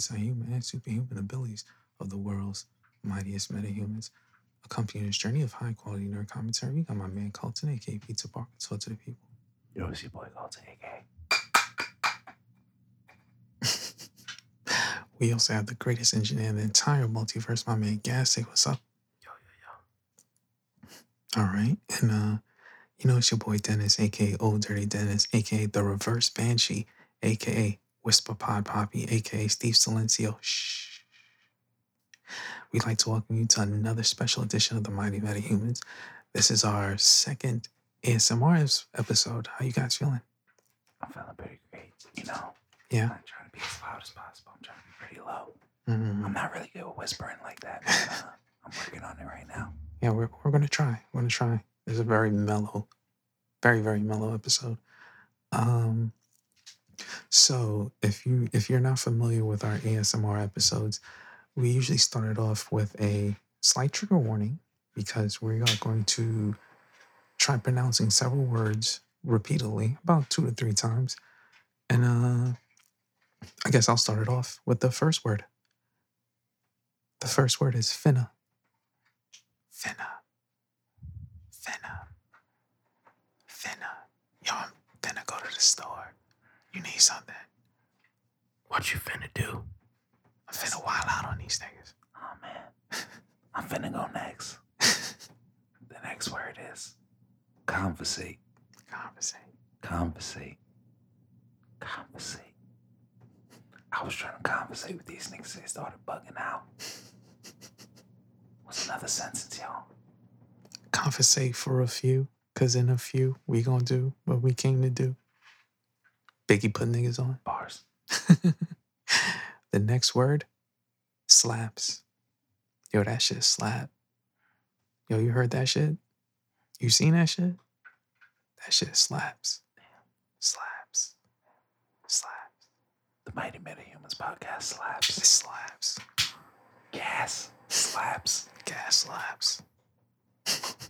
possess the inside human and superhuman abilities of the world's mightiest metahumans. Accompanying this journey of high quality nerd commentary, we got my man Colton, aka Pizza Parker, talk to the people. Yo, it's your boy Colton, aka. We also have the greatest engineer in the entire multiverse, my man Gas. Say what's up. Yo, yo, yo. All right. And uh, you know it's your boy Dennis, aka Old Dirty Dennis, aka the Reverse Banshee, aka Whisper Pod Poppy, aka Steve Silencio. Shh. We'd like to welcome you to another special edition of the Mighty Metahumans. This is our second ASMR episode. How you guys feeling? I'm feeling pretty great. You know, Yeah. I'm trying to be as loud as possible. I'm trying to be pretty low. Mhm. I'm not really good with whispering like that. But, uh, I'm working on it right now. Yeah, we're, we're gonna try. We're gonna try. It's a very mellow, very very mellow episode. Um, so if you if you're not familiar with our ASMR episodes, we usually start it off with a slight trigger warning because we are going to try pronouncing several words repeatedly, about two to three times, and uh, I guess I'll start it off with the first word. The first word is finna. Finna. Finna. Finna. Yo, I'm finna go to the store. You need something. What you finna do? I'm finna wild out on these niggas. Oh man, I'm finna go next. the next word is conversate. Conversate. Conversate. Conversate. I was trying to conversate with these niggas. They started bugging out. What's another sentence, y'all? Conversate for a few, cause in a few we gonna do what we came to do. Biggie put niggas on. Bars. the next word, slaps. Yo, that shit is slap. Yo, you heard that shit? You seen that shit? That shit slaps. Slaps. Slaps. The Mighty Metahumans podcast slaps. It slaps. slaps. Gas slaps. Gas slaps.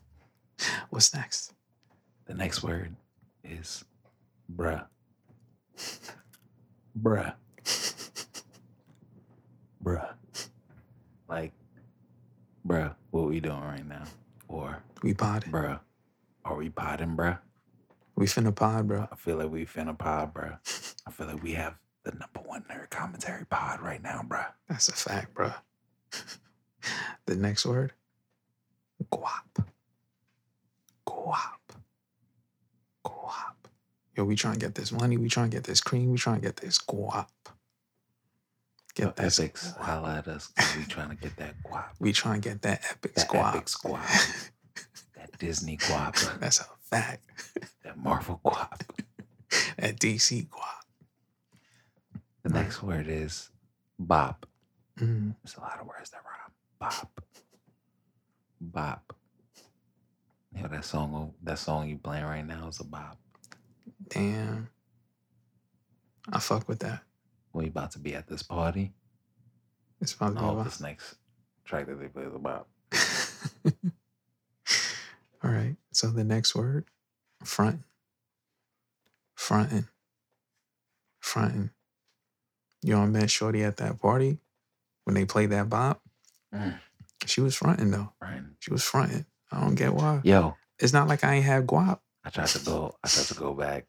What's next? The next word is bruh. Bruh. Bruh. Like, bruh, what we doing right now? Or, We potting, bruh, are we potting, bruh? We finna pod, bro. I feel like we finna pod, bruh. I feel like we have the number one nerd commentary pod right now, bruh. That's a fact, bro. the next word. Guap. Guap. Yo, we trying to get this money. We trying to get this cream. We trying to get this guap. Get Yo, this. Essex, guap. holla at us. we trying to get that guap. We trying to get that epic That epic squab. That Disney guap. That's a fact. That Marvel guap. That DC guap. The next word is bop. Mm, There's a lot of words that rhyme. Bop. Bop. Yo, that song that song you playing right now is a bop. Damn. I fuck with that. We about to be at this party. It's about to Oh, be this next track that they play is a bop. All right. So the next word, front. Frontin. Frontin. You all met Shorty at that party when they played that bop. Mm. She was fronting though. Right. She was fronting. I don't get why. Yo, It's not like I ain't had guap. I tried to go. I tried to go back,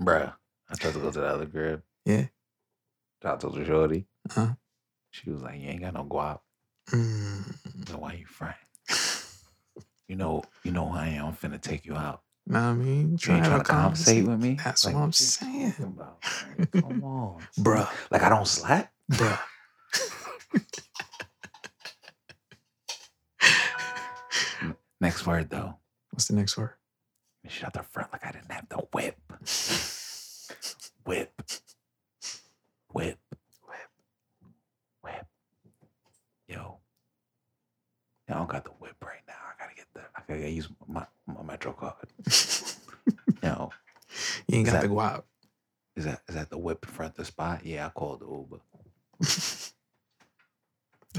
bruh. I tried to go to the other crib. Yeah. Talked to the shorty. Uh-huh. She was like, "You ain't got no guap. Mm. So why you front? You know, you know who I am. I'm finna take you out. Know what I mean? You ain't Trying to conversate with me. That's Like, what I'm saying. about? Come on, Bruh. Like I don't slap. Bruh. Next word though. What's the next word? Shut out the front like I didn't have the whip. Whip. Whip. Whip. Whip. Yo. I don't got the whip right now. I gotta get the I gotta use my, my Metro card. Yo. You ain't got that- the guap. Is that is that the whip in front of the spot? Yeah, I called the Uber.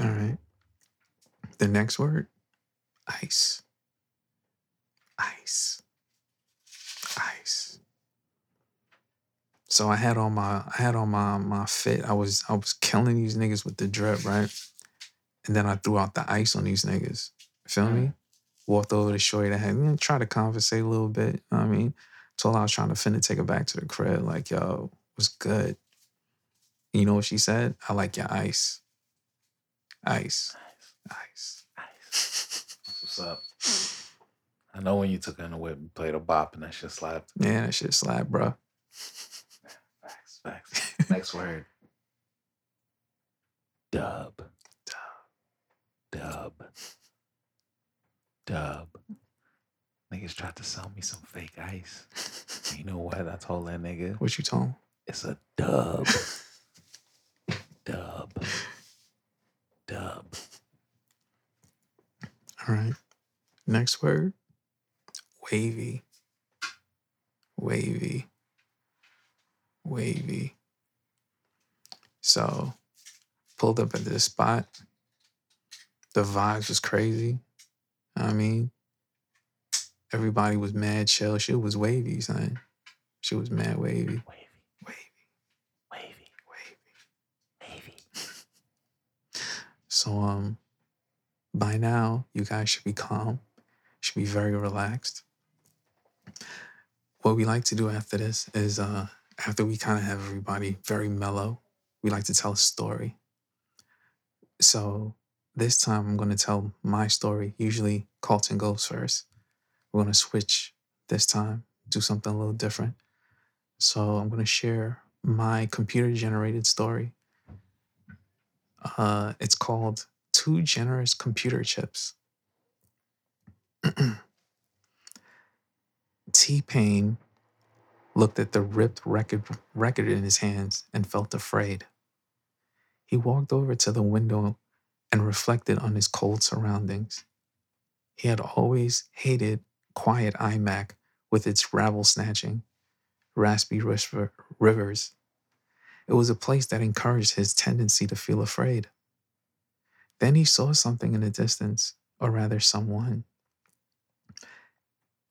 All right. The next word, ice. Ice. Ice. So I had on my I had on my my fit. I was I was killing these niggas with the drip, right? And then I threw out the ice on these niggas. Feel Mm. me? Walked over to Shorty that had, you know, try to conversate a little bit. You know what I mean? Told her I was trying to finna take her back to the crib. Like, yo, was good? You know what she said? I like your ice. Ice. Ice. Nice. What's up? I know when you took her in the whip and played a bop and that shit slapped. Yeah, that shit slap, bro. Facts. Next word. Dub. Dub. Dub. Dub. Niggas tried to sell me some fake ice. You know what? I told that nigga What you told him? it's a dub. dub. Dub. All right. Next word. Wavy. Wavy. Wavy. So pulled up at this spot. The vibes was crazy. I mean, everybody was mad chill. Shit was wavy, son. She was mad wavy. Wavy. Wavy. Wavy. Wavy. Wavy. So um by now you guys should be calm, should be very relaxed. What we like to do after this is uh after we kind of have everybody very mellow, we like to tell a story. So this time I'm gonna tell my story. Usually Colton goes first. We're gonna switch this time, do something a little different. So I'm gonna share my computer generated story uh, it's called Two Generous Computer Chips. T Pain looked at the ripped record, record in his hands and felt afraid. He walked over to the window and reflected on his cold surroundings. He had always hated quiet iMac with its rabble snatching, raspy river- rivers. It was a place that encouraged his tendency to feel afraid. Then he saw something in the distance, or rather, someone.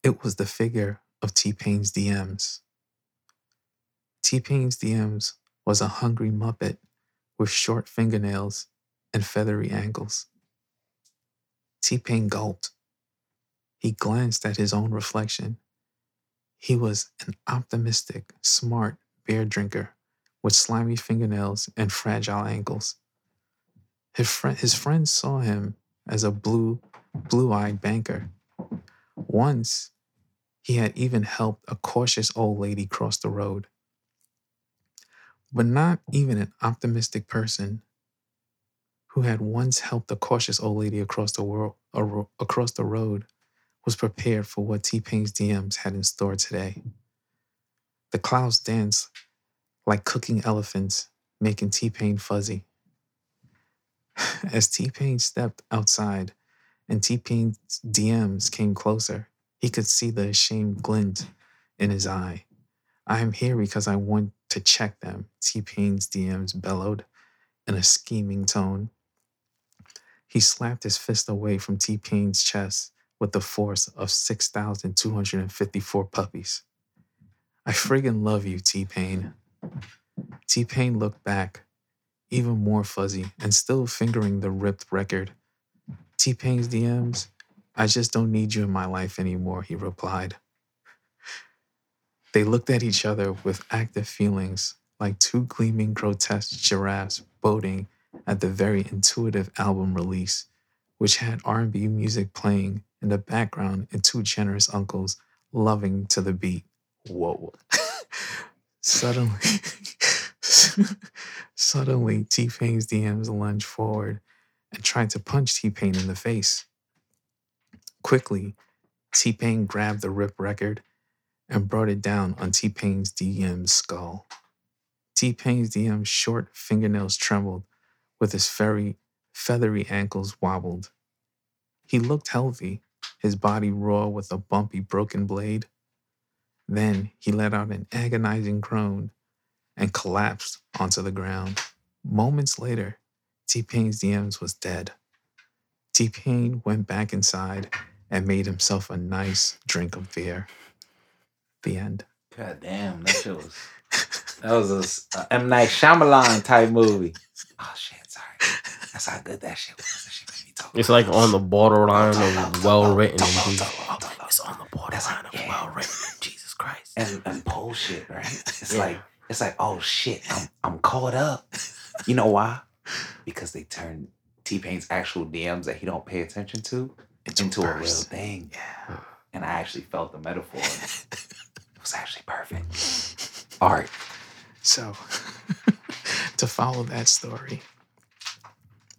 It was the figure of T Pain's DMs. T Pain's DMs was a hungry Muppet with short fingernails and feathery ankles. T Pain gulped. He glanced at his own reflection. He was an optimistic, smart beer drinker with slimy fingernails and fragile ankles. His, his friends saw him as a blue, blue eyed banker. Once, he had even helped a cautious old lady cross the road. But not even an optimistic person who had once helped a cautious old lady across the world across the road was prepared for what T-Pain's DMs had in store today. The clouds danced like cooking elephants, making T-Pain fuzzy. As T-Pain stepped outside and T-Pain's DMs came closer, he could see the ashamed glint in his eye. I am here because I want to check them, T-Pain's DMs bellowed in a scheming tone. He slapped his fist away from T-Pain's chest with the force of 6,254 puppies. I friggin' love you, T-Pain. T-Pain looked back, even more fuzzy and still fingering the ripped record. T-Pain's DMs, I just don't need you in my life anymore, he replied. They looked at each other with active feelings, like two gleaming, grotesque giraffes boating at the very intuitive album release, which had R&B music playing in the background and two generous uncles loving to the beat. Whoa. suddenly, suddenly, T-Pain's DMs lunged forward and tried to punch T-Pain in the face. Quickly, T-Pain grabbed the rip record and brought it down on T-Pain's DM's skull. T-Pain's DM's short fingernails trembled, with his very feathery ankles wobbled. He looked healthy, his body raw with a bumpy broken blade. Then he let out an agonizing groan and collapsed onto the ground. Moments later, T-Pain's DMs was dead. T-Pain went back inside and made himself a nice drink of beer. The end. God damn, that shit was That was a s- a M Night Shyamalan type movie. Oh shit, sorry. That's how good that shit was. That shit made me talk. It's like on the borderline Talk, talk, of well written. It's on the borderline of well written. Jesus Christ. and and pole shit, right? It's Yeah. like it's like oh shit, I'm I'm caught up. You know why? Because they turned T Pain's actual DMs that he don't pay attention to It's into a real thing, Yeah. and I actually felt the metaphor. It was actually perfect. Art. So, to follow that story,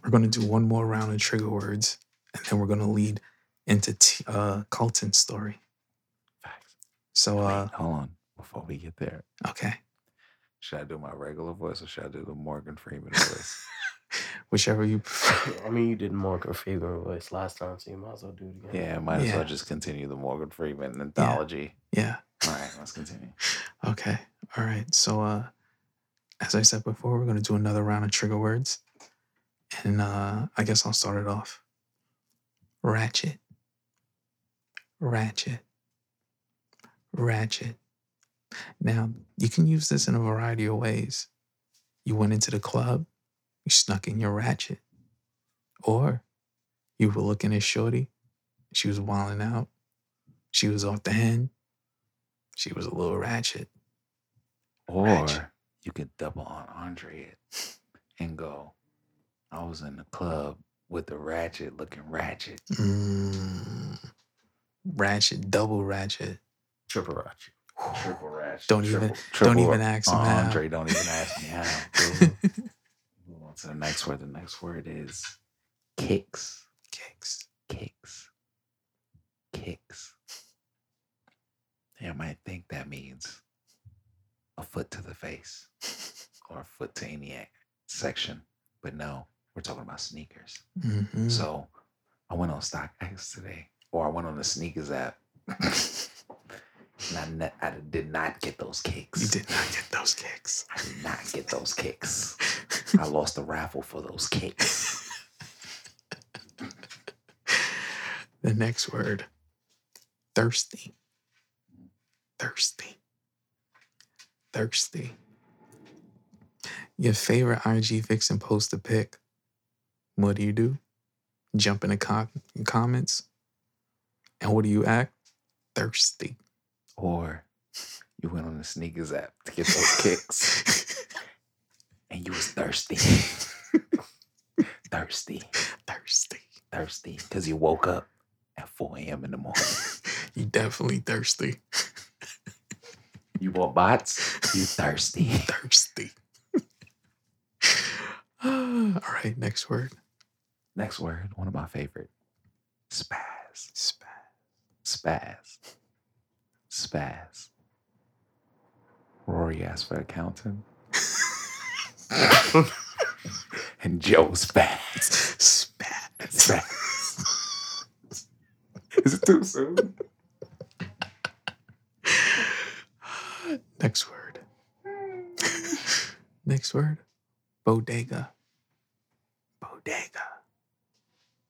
we're going to do one more round of trigger words, and then we're going to lead into t- uh, Colton's story. Facts. So, uh, Wait, hold on. Before we get there, okay, should I do my regular voice or should I do the Morgan Freeman voice? whichever you prefer. I mean, you did Morgan Freeman voice last time, so you might as well do it again. yeah, might as Yeah. well just continue the Morgan Freeman anthology. Yeah. All right, let's continue. Okay. All right. So, uh, as I said before, we're going to do another round of trigger words. And uh, I guess I'll start it off. Ratchet. Ratchet. Ratchet. Now, you can use this in a variety of ways. You went into the club, you snuck in your ratchet. Or you were looking at Shorty, she was wilding out, she was off the hen, she was a little ratchet. Or Ratchet. you could double on Andre it and go, I was in the club with the ratchet looking ratchet. Mm, ratchet, double ratchet. Triple Ratchet. Triple ratchet. Don't even- triple- don't even ask him uh, how. Andre, don't even ask me how. dude. Move on to the next word. The next word is kicks. Kicks. Kicks. Kicks. You might think that means a foot to the face or a foot to any section, but no, we're talking about sneakers. Mhm. So I went on StockX today, or I went on the sneakers app. and I, I did not get those kicks. you did not get those kicks. I did not get those kicks. I lost the raffle for those kicks. the next word thirsty. Thirsty. Thirsty. Your favorite IG fix and post a pic. What do you do? Jump in the com- comments. And what do you act? Thirsty. Or you went on the sneakers app to get those kicks, and you was thirsty, thirsty, thirsty. thirsty, because you woke up at 4 a.m. in the morning. You definitely thirsty. You bought bots. You thirsty. Thirsty. All right, next word. Next word, one of my favorite. Spaz. Spaz. Spaz. Spaz. Rory asked for accountant. and Joe spaz. Spaz. Spaz. Is it too soon? Next word. Next word. Bodega. Bodega.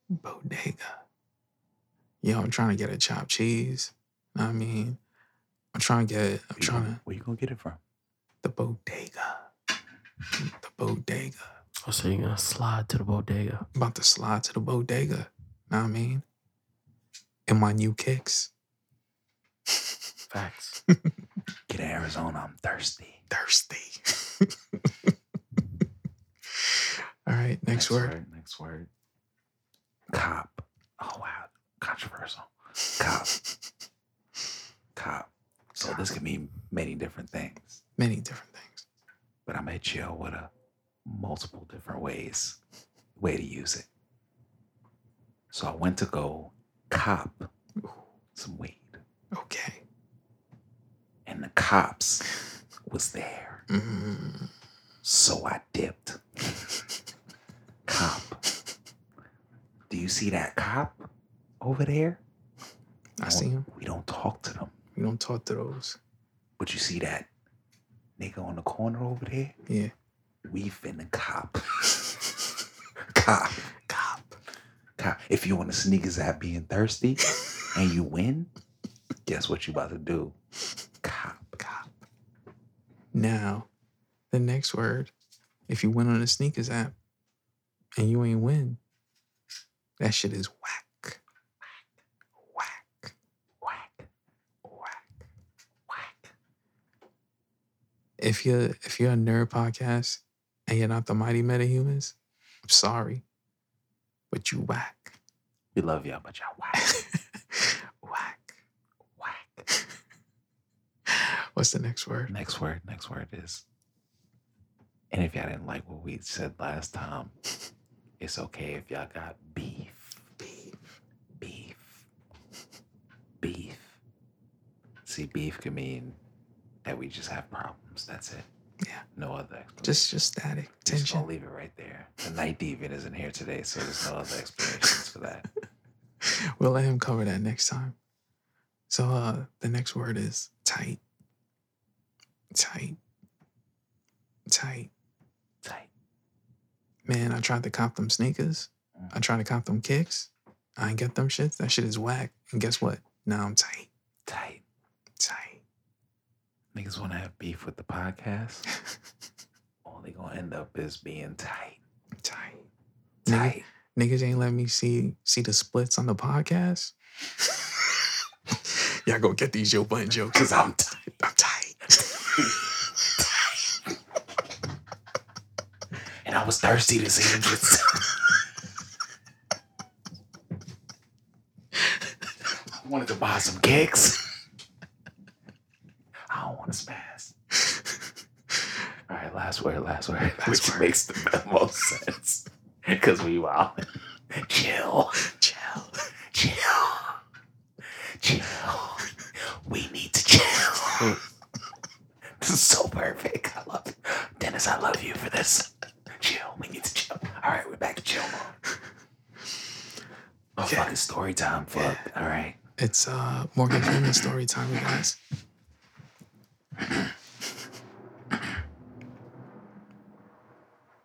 Bodega. Yo, I'm trying to get a chopped cheese. I mean, I'm trying to get. I'm Where trying gonna- to Where you gonna get it from? the bodega. The bodega. Oh, so you're gonna slide to the bodega. I'm about to slide to the bodega. Know what I mean? In my new kicks. Facts. Get to Arizona. I'm thirsty. Thirsty. All right, next, word. Next word. Cop. Oh wow, controversial. Cop. Cop. So this could mean many different things, Many different things. but I'm at you with a multiple different ways, way to use it. So I went to go cop some weed, Okay. And the cops was there. Mm, So I dipped. cop. Do you see that cop over there? I see him. We don't talk to them. We don't talk to those. But you see that nigga on the corner over there? Yeah. We finna cop. cop. Cop. Cop. If you want to sneak sneakers at being thirsty and you win, guess what you about to do? Now, the next word, if you win on a sneakers app and you ain't win, that shit is whack. Whack. Whack. Whack. Whack. If you're if you're a nerd podcast and you're not the mighty metahumans, I'm sorry. But you whack. We love y'all, but y'all whack. What's the next word? Next word. Next word is. And if y'all didn't like what we said last time, it's okay if y'all got beef. Beef. Beef. Beef. See, beef can mean that we just have problems. That's it. Yeah. No other explanation. Just just static. Just gonna Tension. leave it right there. The night deviant isn't here today, so there's no other explanations for that. We'll let him cover that next time. So uh the next word is tight. Tight. Tight. Tight. Man, I tried to cop them sneakers. I tried to cop them kicks. I ain't get them shits. That shit is whack. And guess what? Now I'm tight. Tight. Tight. Niggas want to have beef with the podcast. All they gonna end up is being tight. tight. Tight. Niggas ain't let me see see the splits on the podcast. Y'all go get these Joe Budden jokes. Cause I'm tight. I'm tight. And I was thirsty to see them shits. I wanted to buy some kicks. I don't want to spaz. All right, last word, last word. Last Which word. makes the most sense. Because we wild. Chill. Chill. Chill. Chill. We need to chill. this is so perfect. I love it. Dennis, I love you for this. Chill. We need to chill. All right, we're back to chill mode. Oh, Okay. fucking story time. Fuck. All right. It's uh Morgan Freeman story time, you guys.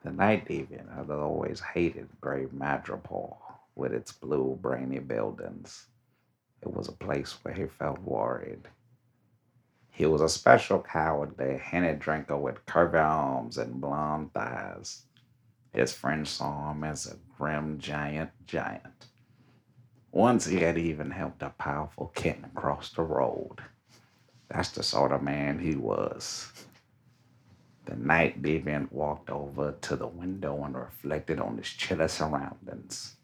The night deviant had always hated Great Metropole with its blue, brainy buildings. It was a place where he felt worried. He was a special coward, cowardly, henny drinker with curvy arms and blonde thighs. His friends saw him as a grim giant giant. Once he had even helped a powerful kitten cross the road. That's the sort of man he was. The night deviant walked over to the window and reflected on his chilly surroundings.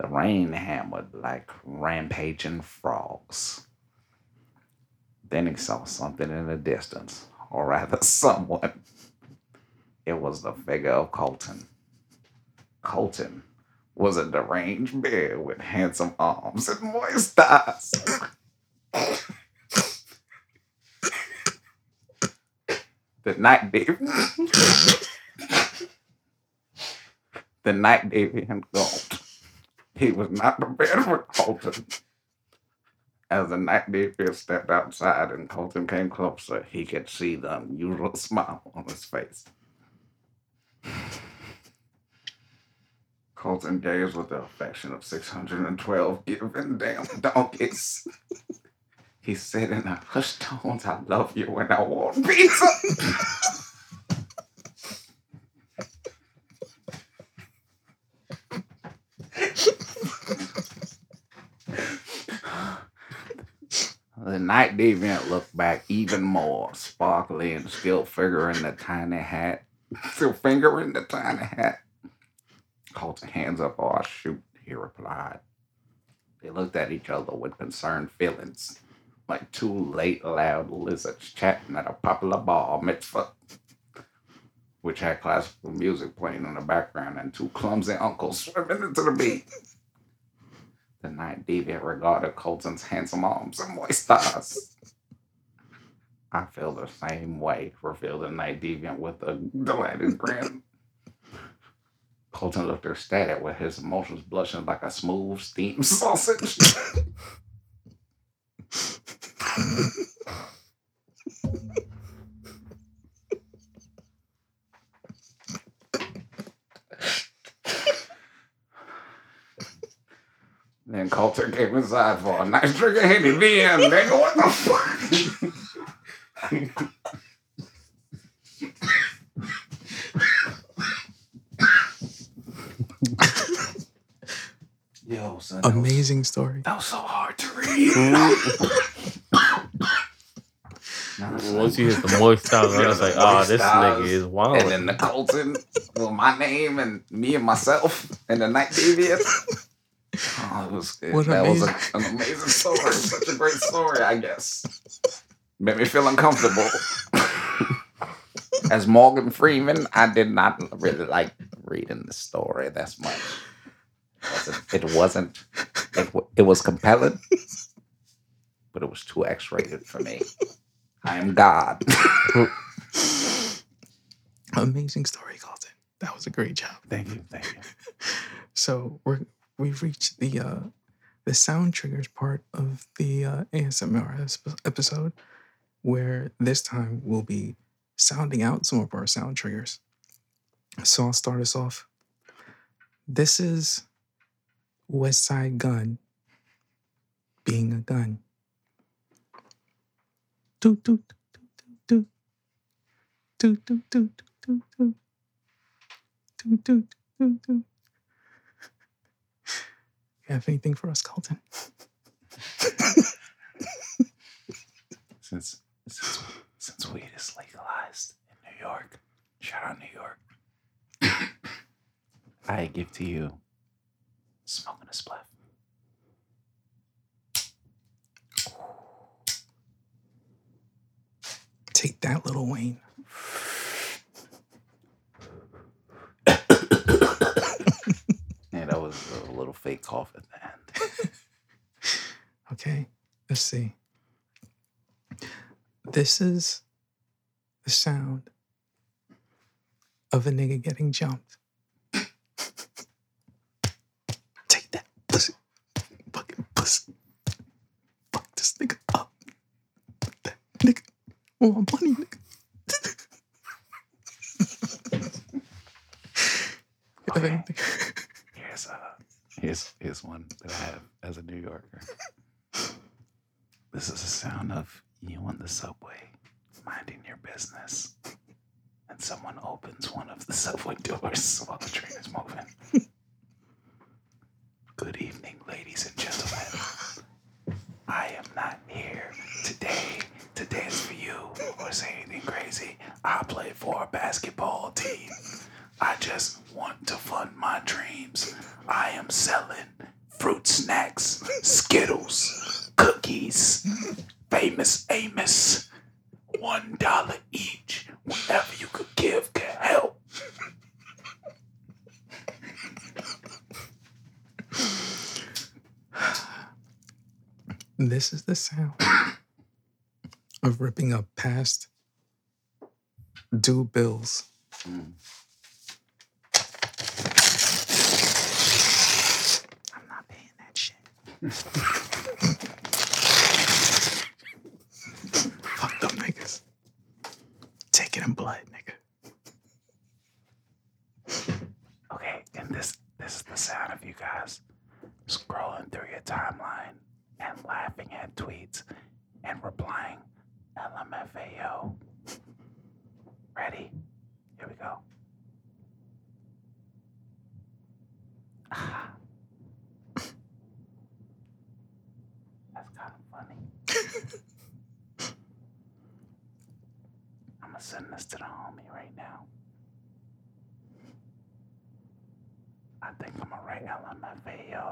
The rain hammered like rampaging frogs. Then he saw something in the distance, or rather, someone. It was the figure of Colton. Colton was a deranged bear with handsome arms and moist eyes. the night deviant. the night deviant gulped. He was not prepared for Colton. As the night deviant stepped outside and Colton came closer, he could see the unusual smile on his face. Colton gazed with the affection of 612 given damn donkeys. He said in a hushed tones, I love you and I want pizza. The night deviant looked back even more sparkly and still fingering the tiny hat. Still fingering the tiny hat. Colton hands up I shoot, he replied. They looked at each other with concerned feelings, like two late loud lizards chatting at a popular bar mitzvah, which had classical music playing in the background and two clumsy uncles swimming into the beat. The night deviant regarded Colton's handsome arms and moist eyes. I feel the same way, revealed the night deviant with a delighted grin. Colton looked ecstatic with his emotions blushing like a smooth steamed sausage. then Colton came inside for a nice drink of Henny. End. Nigga, what the fuck? Yo, son. that was- Amazing story. That was so hard to read. Nah, son. Once you hit the moist style, I was like, the oh, this nigga is wild. and then the Colton, well, my name and me and myself and the Night Deviant. Oh, it was it, What that was a, amazing- an amazing story. Such a great story, I guess. Made me feel uncomfortable. As Morgan Freeman, I did not really like reading the story that much. It wasn't. It, wasn't, it, it was compelling, but it was too X-rated for me. I am God. Amazing story, Colton. That was a great job. Thank you. Thank you. So we're we've reached the uh the sound triggers part of the uh, ASMR episode, where this time we'll be sounding out some of our sound triggers. So I'll start us off. This is Westside Gunn being a gun. Doot doot doot doot doot doot doot doot doot doot doot doot. You have anything for us, Colton? Since since since weed is legalized in New York, shout out New York. I give to you smoking a spliff. Take that, Lil Wayne. Yeah, that was a little fake cough at the end. Okay, let's see. This is the sound of a nigga getting jumped. Take that, pussy. Fucking pussy. Fuck this nigga up. That nigga. Oh, my money, nigga. You have Okay. Here's uh here's here's one that I have as a New Yorker. This is the sound of you on the subway minding your business. And someone opens one of the subway doors while the train is moving. Good evening, ladies and gentlemen. I am not here today to dance for you say anything crazy. I play for a basketball team. I just want to fund my dreams. I am selling fruit snacks, Skittles, cookies, famous Amos. One dollar each. Whatever you could give can help. This is the sound of ripping up past due bills. Mm. I'm not paying that shit. Fuck them niggas. Take it in blood, nigga. Okay, and this this is the sound of you guys scrolling through your timeline and laughing at tweets and replying LMFAO. Ready? Here we go. Ah. That's kind of funny. I'm gonna send this to the homie right now. I think I'm gonna write LMFAO.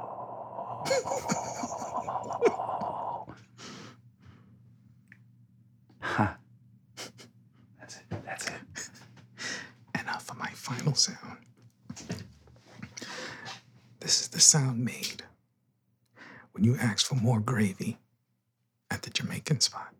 That's it. That's it. My final sound. This is the sound made when you ask for more gravy at the Jamaican spot.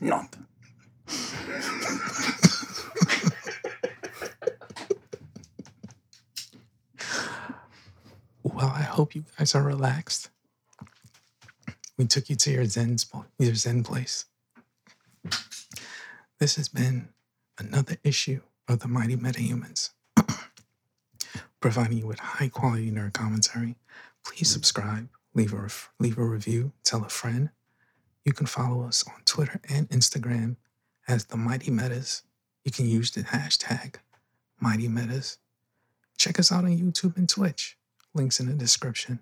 Not. well, I hope you guys are relaxed. We took you to your Zen spot, your Zen place. This has been another issue of the Mighty Metahumans. Providing you with high quality nerd commentary, please subscribe, leave a, leave a review, tell a friend, you can follow us on Twitter and Instagram as the Mighty Metas. You can use the hashtag Mighty Metas. Check us out on YouTube and Twitch. Links in the description.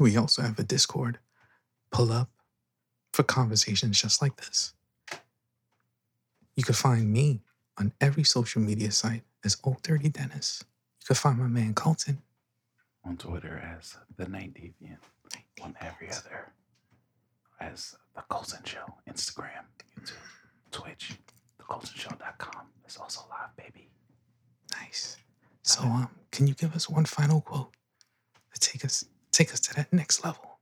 We also have a Discord. Pull up for conversations just like this. You can find me on every social media site as Old Dirty Dennis. You can find my man Colton On Twitter as the Night Deviant. On every other as the Colson Show. Instagram, YouTube, Twitch. TheColsonShow.com is also live, baby. Nice. So, um, can you give us one final quote to take us take us to that next level?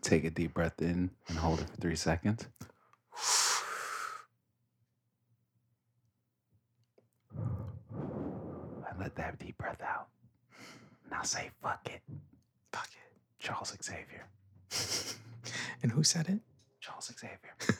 Take a deep breath in and hold it for three seconds. And let that deep breath out. Now say fuck it. Charles Xavier. And who said it? Charles Xavier.